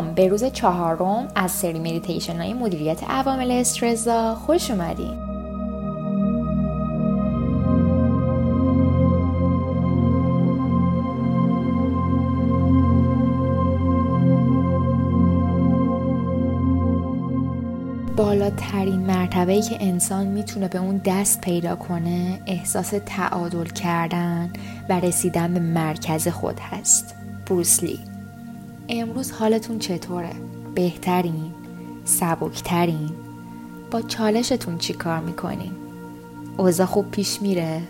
سلام. به روز چهارم از سری مدیتیشن های مدیریت عوامل استرزا خوش اومدین. بالاترین مرتبه که انسان می‌تونه به اون دست پیدا کنه احساس تعادل کردن و رسیدن به مرکز خود هست. بروسلی امروز حالتون چطوره؟ بهترین؟ سبکترین؟ با چالشتون چی کار می‌کنین؟ اوضاع خوب پیش میره؟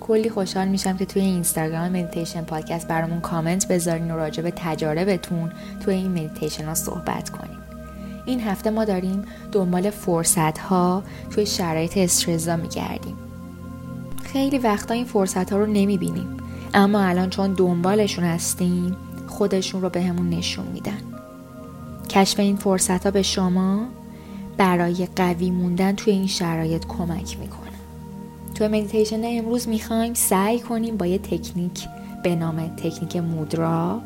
کلی خوشحال میشم که توی اینستاگرام مدیتیشن پادکست برامون کامنت بذارین و راجع به تجاربتون توی این مدیتیشن ها صحبت کنین این هفته ما داریم دنبال فرصت ها توی شرایط استرس‌زا میگردیم خیلی وقتا این فرصت ها رو نمی‌بینیم اما الان چون دنبالشون هستیم خودشون رو بهمون همون نشون میدن. کشف این فرصت ها به شما برای قوی موندن توی این شرایط کمک می‌کنه. توی مدیتیشن امروز می‌خوایم سعی کنیم با یه تکنیک به نام تکنیک مودرا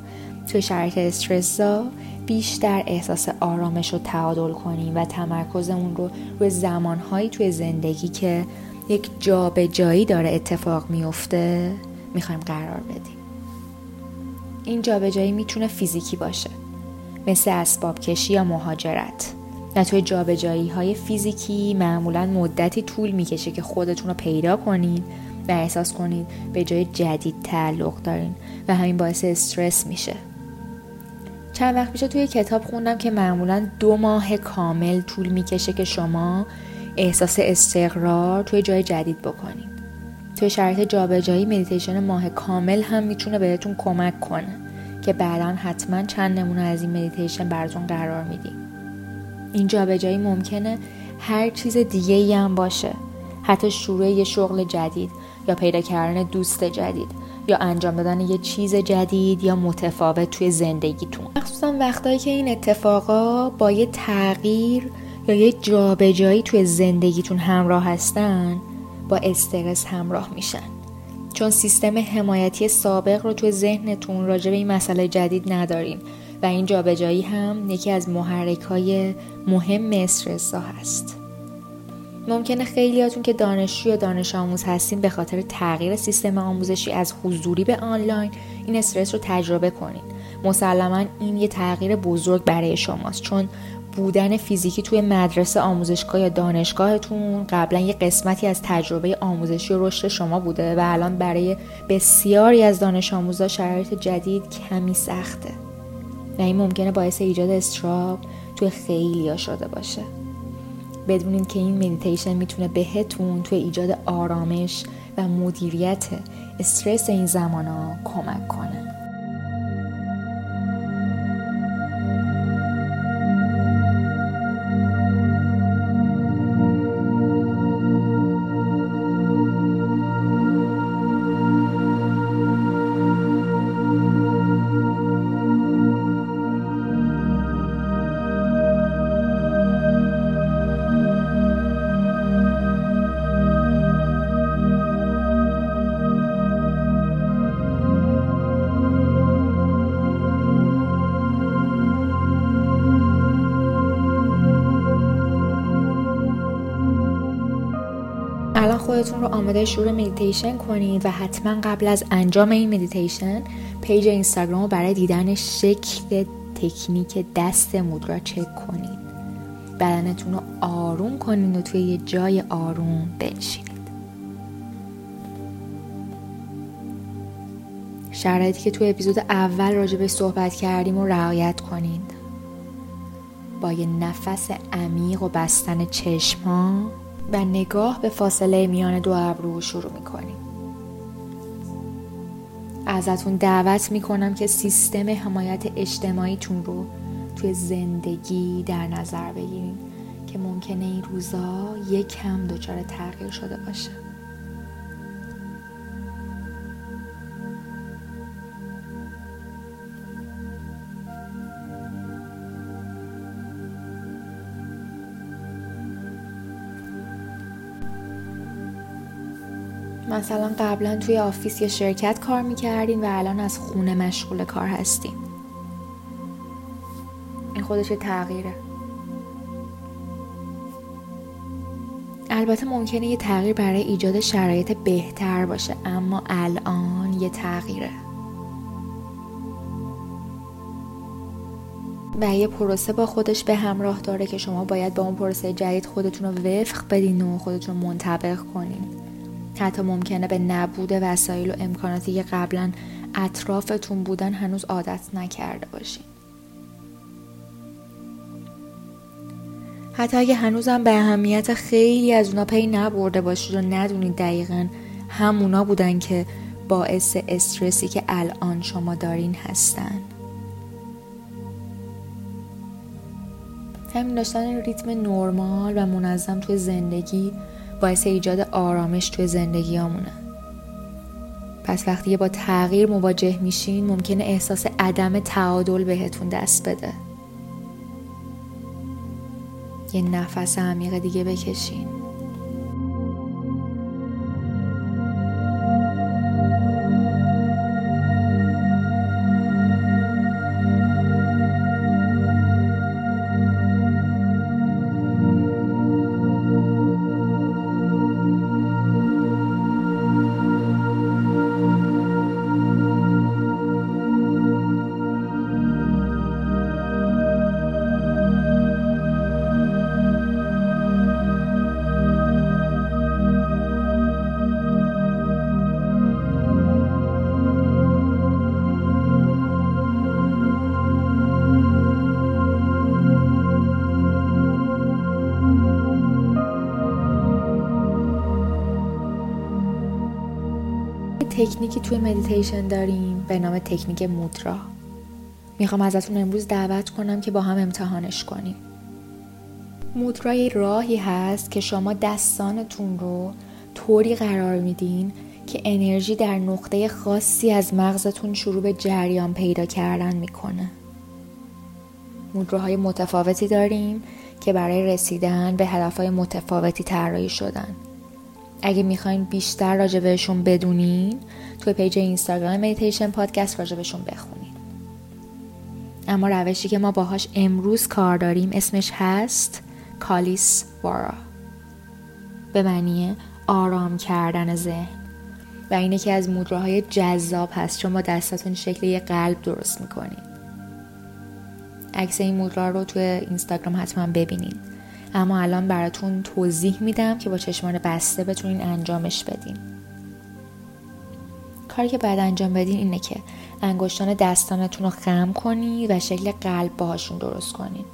توی شرایط استرسا بیشتر احساس آرامش رو تعادل کنیم و تمرکزمون رو روی زمانهایی توی زندگی که یک جابجایی داره اتفاق میفته می‌خوایم قرار بدیم. این جابجایی می‌تونه فیزیکی باشه مثل اسباب کشی یا مهاجرت. و توی جابجایی های فیزیکی معمولا مدتی طول می‌کشه که خودتون رو پیدا کنید و احساس کنید به جای جدید تعلق دارین و همین باعث استرس میشه. چند وقت پیش توی کتاب خوندم که معمولا دو ماه کامل طول می‌کشه که شما احساس استقرار توی جای جدید بکنید توی شرایط جابجایی مدیتیشن ماه کامل هم می‌تونه بهتون کمک کنه که بعدا حتما چند نمونه از این مدیتیشن براتون قرار میدیم این جابجایی ممکنه هر چیز دیگه ای هم باشه. حتی شروع یه شغل جدید یا پیدا کردن دوست جدید یا انجام دادن یه چیز جدید یا متفاوت توی زندگیتون. مخصوصا وقتایی که این اتفاقا با یه تغییر یا یه جابجایی توی زندگیتون همراه هستن با استرس همراه میشن. چون سیستم حمایتی سابق رو توی ذهنتون راجع به این مسئله جدید ندارین و این جابجایی هم یکی از محرک های مهم استرس ها هست. ممکنه خیلیاتون که دانشجو یا دانش آموز هستین به خاطر تغییر سیستم آموزشی از حضوری به آنلاین این استرس رو تجربه کنین. مسلما این یه تغییر بزرگ برای شماست چون بودن فیزیکی توی مدرسه آموزشگاه یا دانشگاهتون قبلا یه قسمتی از تجربه آموزشی و رشد شما بوده و الان برای بسیاری از دانش آموزا شرایط جدید کمی سخته. و این ممکنه باعث ایجاد استراب توی خیلی شده باشه. بدونین که این مدیتیشن می‌تونه بهتون توی ایجاد آرامش و مدیریت استرس این زمان ها کمک کنه. آماده شروع مدیتیشن کنید و حتما قبل از انجام این مدیتیشن page اینستاگرام رو برای دیدن شکل تکنیک دست مودرا چک کنید. بدنتون رو آروم کنید و توی یه جای آروم بنشینید. شرایطی که توی اپیزود اول راجع بهش صحبت کردیم رو رعایت کنید. با یه نفس عمیق و بستن چشم و نگاه به فاصله میان دو ابرو شروع می‌کنیم. ازتون دعوت می‌کنم که سیستم حمایت اجتماعیتون رو توی زندگی در نظر بگیریم که ممکنه این روزا یک کم دچار تغییر شده باشه. مثلا قبلا توی آفیس یا شرکت کار می‌کردین و الان از خونه مشغول کار هستین خودش تغییره. البته ممکنه یه تغییر برای ایجاد شرایط بهتر باشه اما الان یه تغییره. و یه پروسه با خودش به همراه داره که شما باید با اون پروسه جدید خودتون رو وفق بدین و خودتون رو منطبق کنین. حتی ممکنه به نبود وسایل و امکاناتی که قبلا اطرافتون بودن هنوز عادت نکرده باشین. حتی اگه هنوزم به اهمیت خیلی از اونا پی نبرده باشید و ندونید دقیقا همونا بودن که باعث استرسی که الان شما دارین هستن. همین داشتن ریتم نرمال و منظم توی زندگی باعث ایجاد آرامش توی زندگی همونه. پس وقتی با تغییر مواجه میشین ممکنه احساس عدم تعادل بهتون دست بده یه نفس عمیق دیگه بکشین تکنیکی توی مدیتیشن داریم به نام تکنیک مودرا. می‌خوام ازتون امروز دعوت کنم که با هم امتحانش کنیم. مودرا یه راهی هست که شما دستانتون رو طوری قرار میدین که انرژی در نقطه خاصی از مغزتون شروع به جریان پیدا کردن می‌کنه. مودراهای متفاوتی داریم که برای رسیدن به هدفهای متفاوتی طراحی شدن. اگه می‌خواین بیشتر راجع بهشون بدونین توی page اینستاگرام مدیتیشن پادکست راجع بهشون بخونین. اما روشی که ما باهاش امروز کار داریم اسمش هست کالیس وارا. به معنی آرام کردن ذهن. و اینه که از مودراهای جذاب هست چون با دستاتون شکل یه قلب درست می‌کنین. عکس این مودرا رو توی اینستاگرام حتما ببینین. اما الان براتون توضیح میدم که با چشمان بسته بتونین انجامش بدین. کاری که بعد انجام بدین اینه که انگشتان دستانتون رو خم کنید و شکل قلب باهاشون درست کنید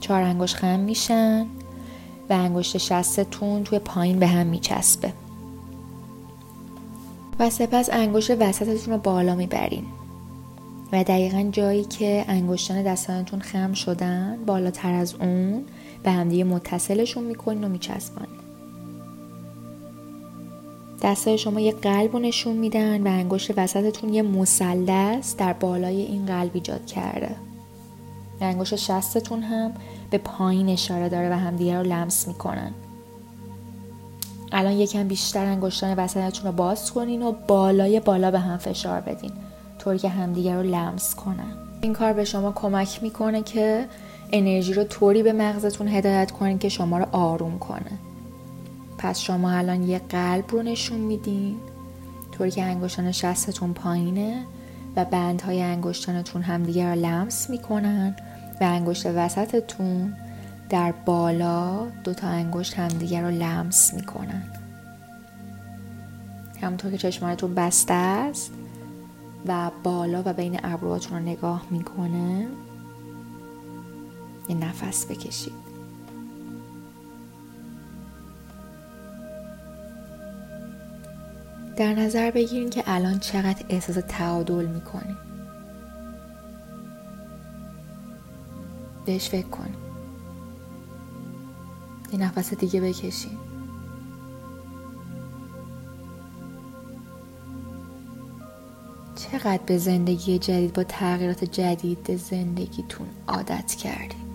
چهار انگشت خم میشن و انگشت شستتون توی پایین به هم میچسبه. و سپس انگشت وسطتون رو بالا می‌برین. و دقیقا جایی که انگشتان دستانتون خم شدن بالاتر از اون به همدیگه متصلشون می‌کنین و میچسبانین. دستای شما یه قلب نشون میدن و انگشت وسطتون یه مثلث در بالای این قلب ایجاد کرده. انگشت شستتون هم به پایین اشاره داره و همدیگه رو لمس می‌کنن. الان یکم بیشتر انگشتان وسطتون رو باز کنین و بالای بالا به هم فشار بدین. طوری که همدیگه رو لمس کنن. این کار به شما کمک می‌کنه که انرژی رو طوری به مغزتون هدایت کنین که شما رو آروم کنه. پس شما الان یه قلب رو نشون میدین طوری که انگشتان شستتون پایینه و بندهای انگشتانتون همدیگه رو لمس می‌کنن و انگشت وسطتون در بالا دو تا انگشت همدیگه رو لمس می‌کنن. همونطور که چشمانتون بسته است و بالا و بین ابروهاتون رو نگاه می‌کنه یه نفس بکشید. در نظر بگیرین که الان چقدر احساس تعادل می‌کنین بهش فکر کن. یه نفس دیگه بکشین چقدر به زندگی جدید با تغییرات جدید زندگیتون عادت کردین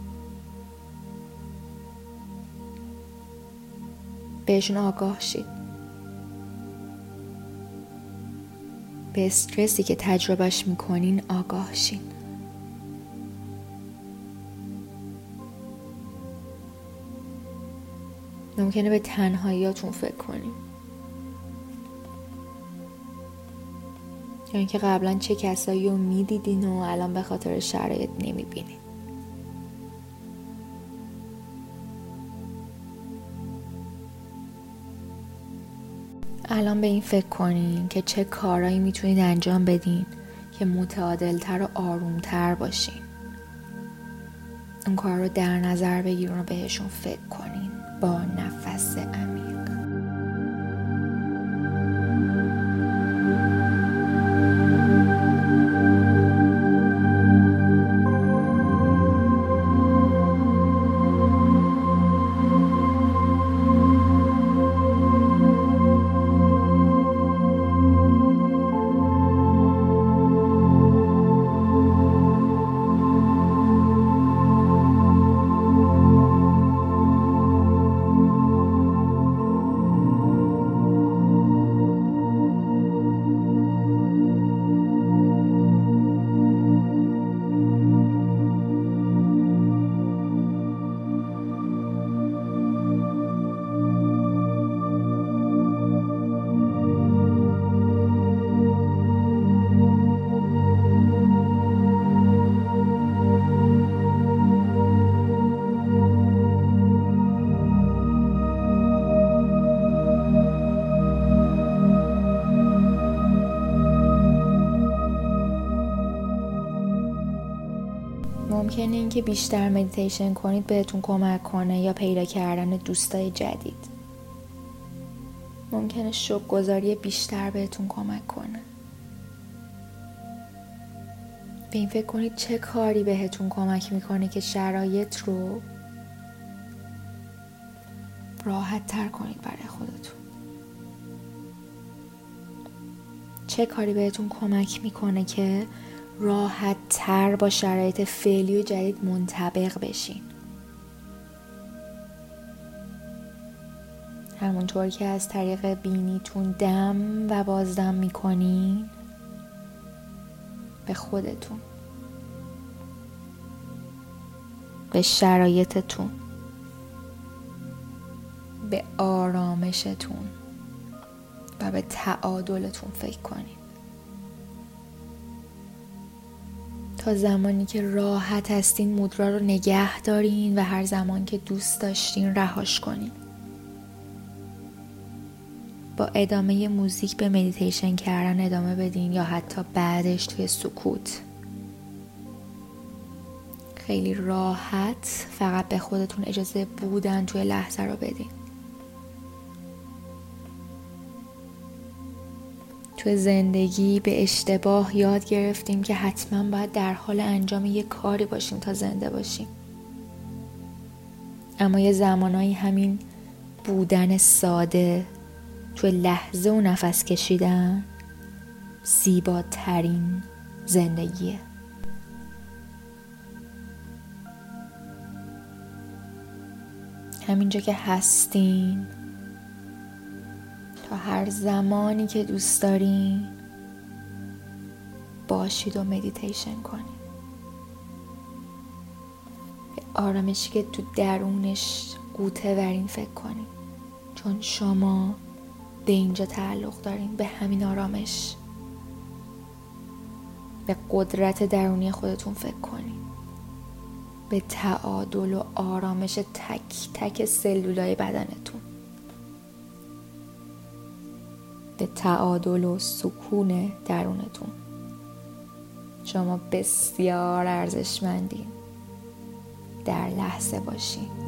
بهشون آگاه شید. به استرسی که تجربهش می‌کنین آگاه شید. ممکنه به تنهاییاتون فکر کنیم یعنی که قبلا چه کسایی رو می‌دیدین و الان به خاطر شرایط نمی‌بینید الان به این فکر کنین که چه کارایی می‌تونید انجام بدین که متعادلتر و آرومتر باشین. اون کار رو در نظر بگیرون و بهشون فکر کنین. با نفس عمیق ممکنه اینکه بیشتر مدیتیشن کنید بهتون کمک کنه یا پیدا کردن دوستای جدید. ممکنه شک گذاری بیشتر بهتون کمک کنه. به این فکر کنید چه کاری بهتون کمک می‌کنه که شرایط رو راحت تر کنید برای خودتون؟ چه کاری بهتون کمک می‌کنه که راحت تر با شرایط فعلی و جدید منطبق بشین. همونطور که از طریق بینیتون دم و بازدم می‌کنین به خودتون به شرایطتون به آرامشتون و به تعادلتون فکر کنید زمانی که راحت هستین مدرا رو نگه دارین و هر زمان که دوست داشتین رهاش کنین. با ادامه موزیک به مدیتیشن کردن ادامه بدین یا حتی بعدش توی سکوت. خیلی راحت فقط به خودتون اجازه بودن توی لحظه رو بدین. تو زندگی به اشتباه یاد گرفتیم که حتما باید در حال انجام یه کاری باشیم تا زنده باشیم. اما یه زمانایی همین بودن ساده تو لحظه و نفس کشیدن زیباترین زندگیه. همینجا که هستین تا هر زمانی که دوست دارین باشید و مدیتیشن کنید. به آرامشی که تو درونش قوطه ورین فکر کنید. چون شما به اینجا تعلق دارین به همین آرامش. به قدرت درونی خودتون فکر کنید. به تعادل و آرامش تک تک سلولای بدنتون. به تعادل و سکون درونتون. شما بسیار ارزشمندین. در لحظه باشین.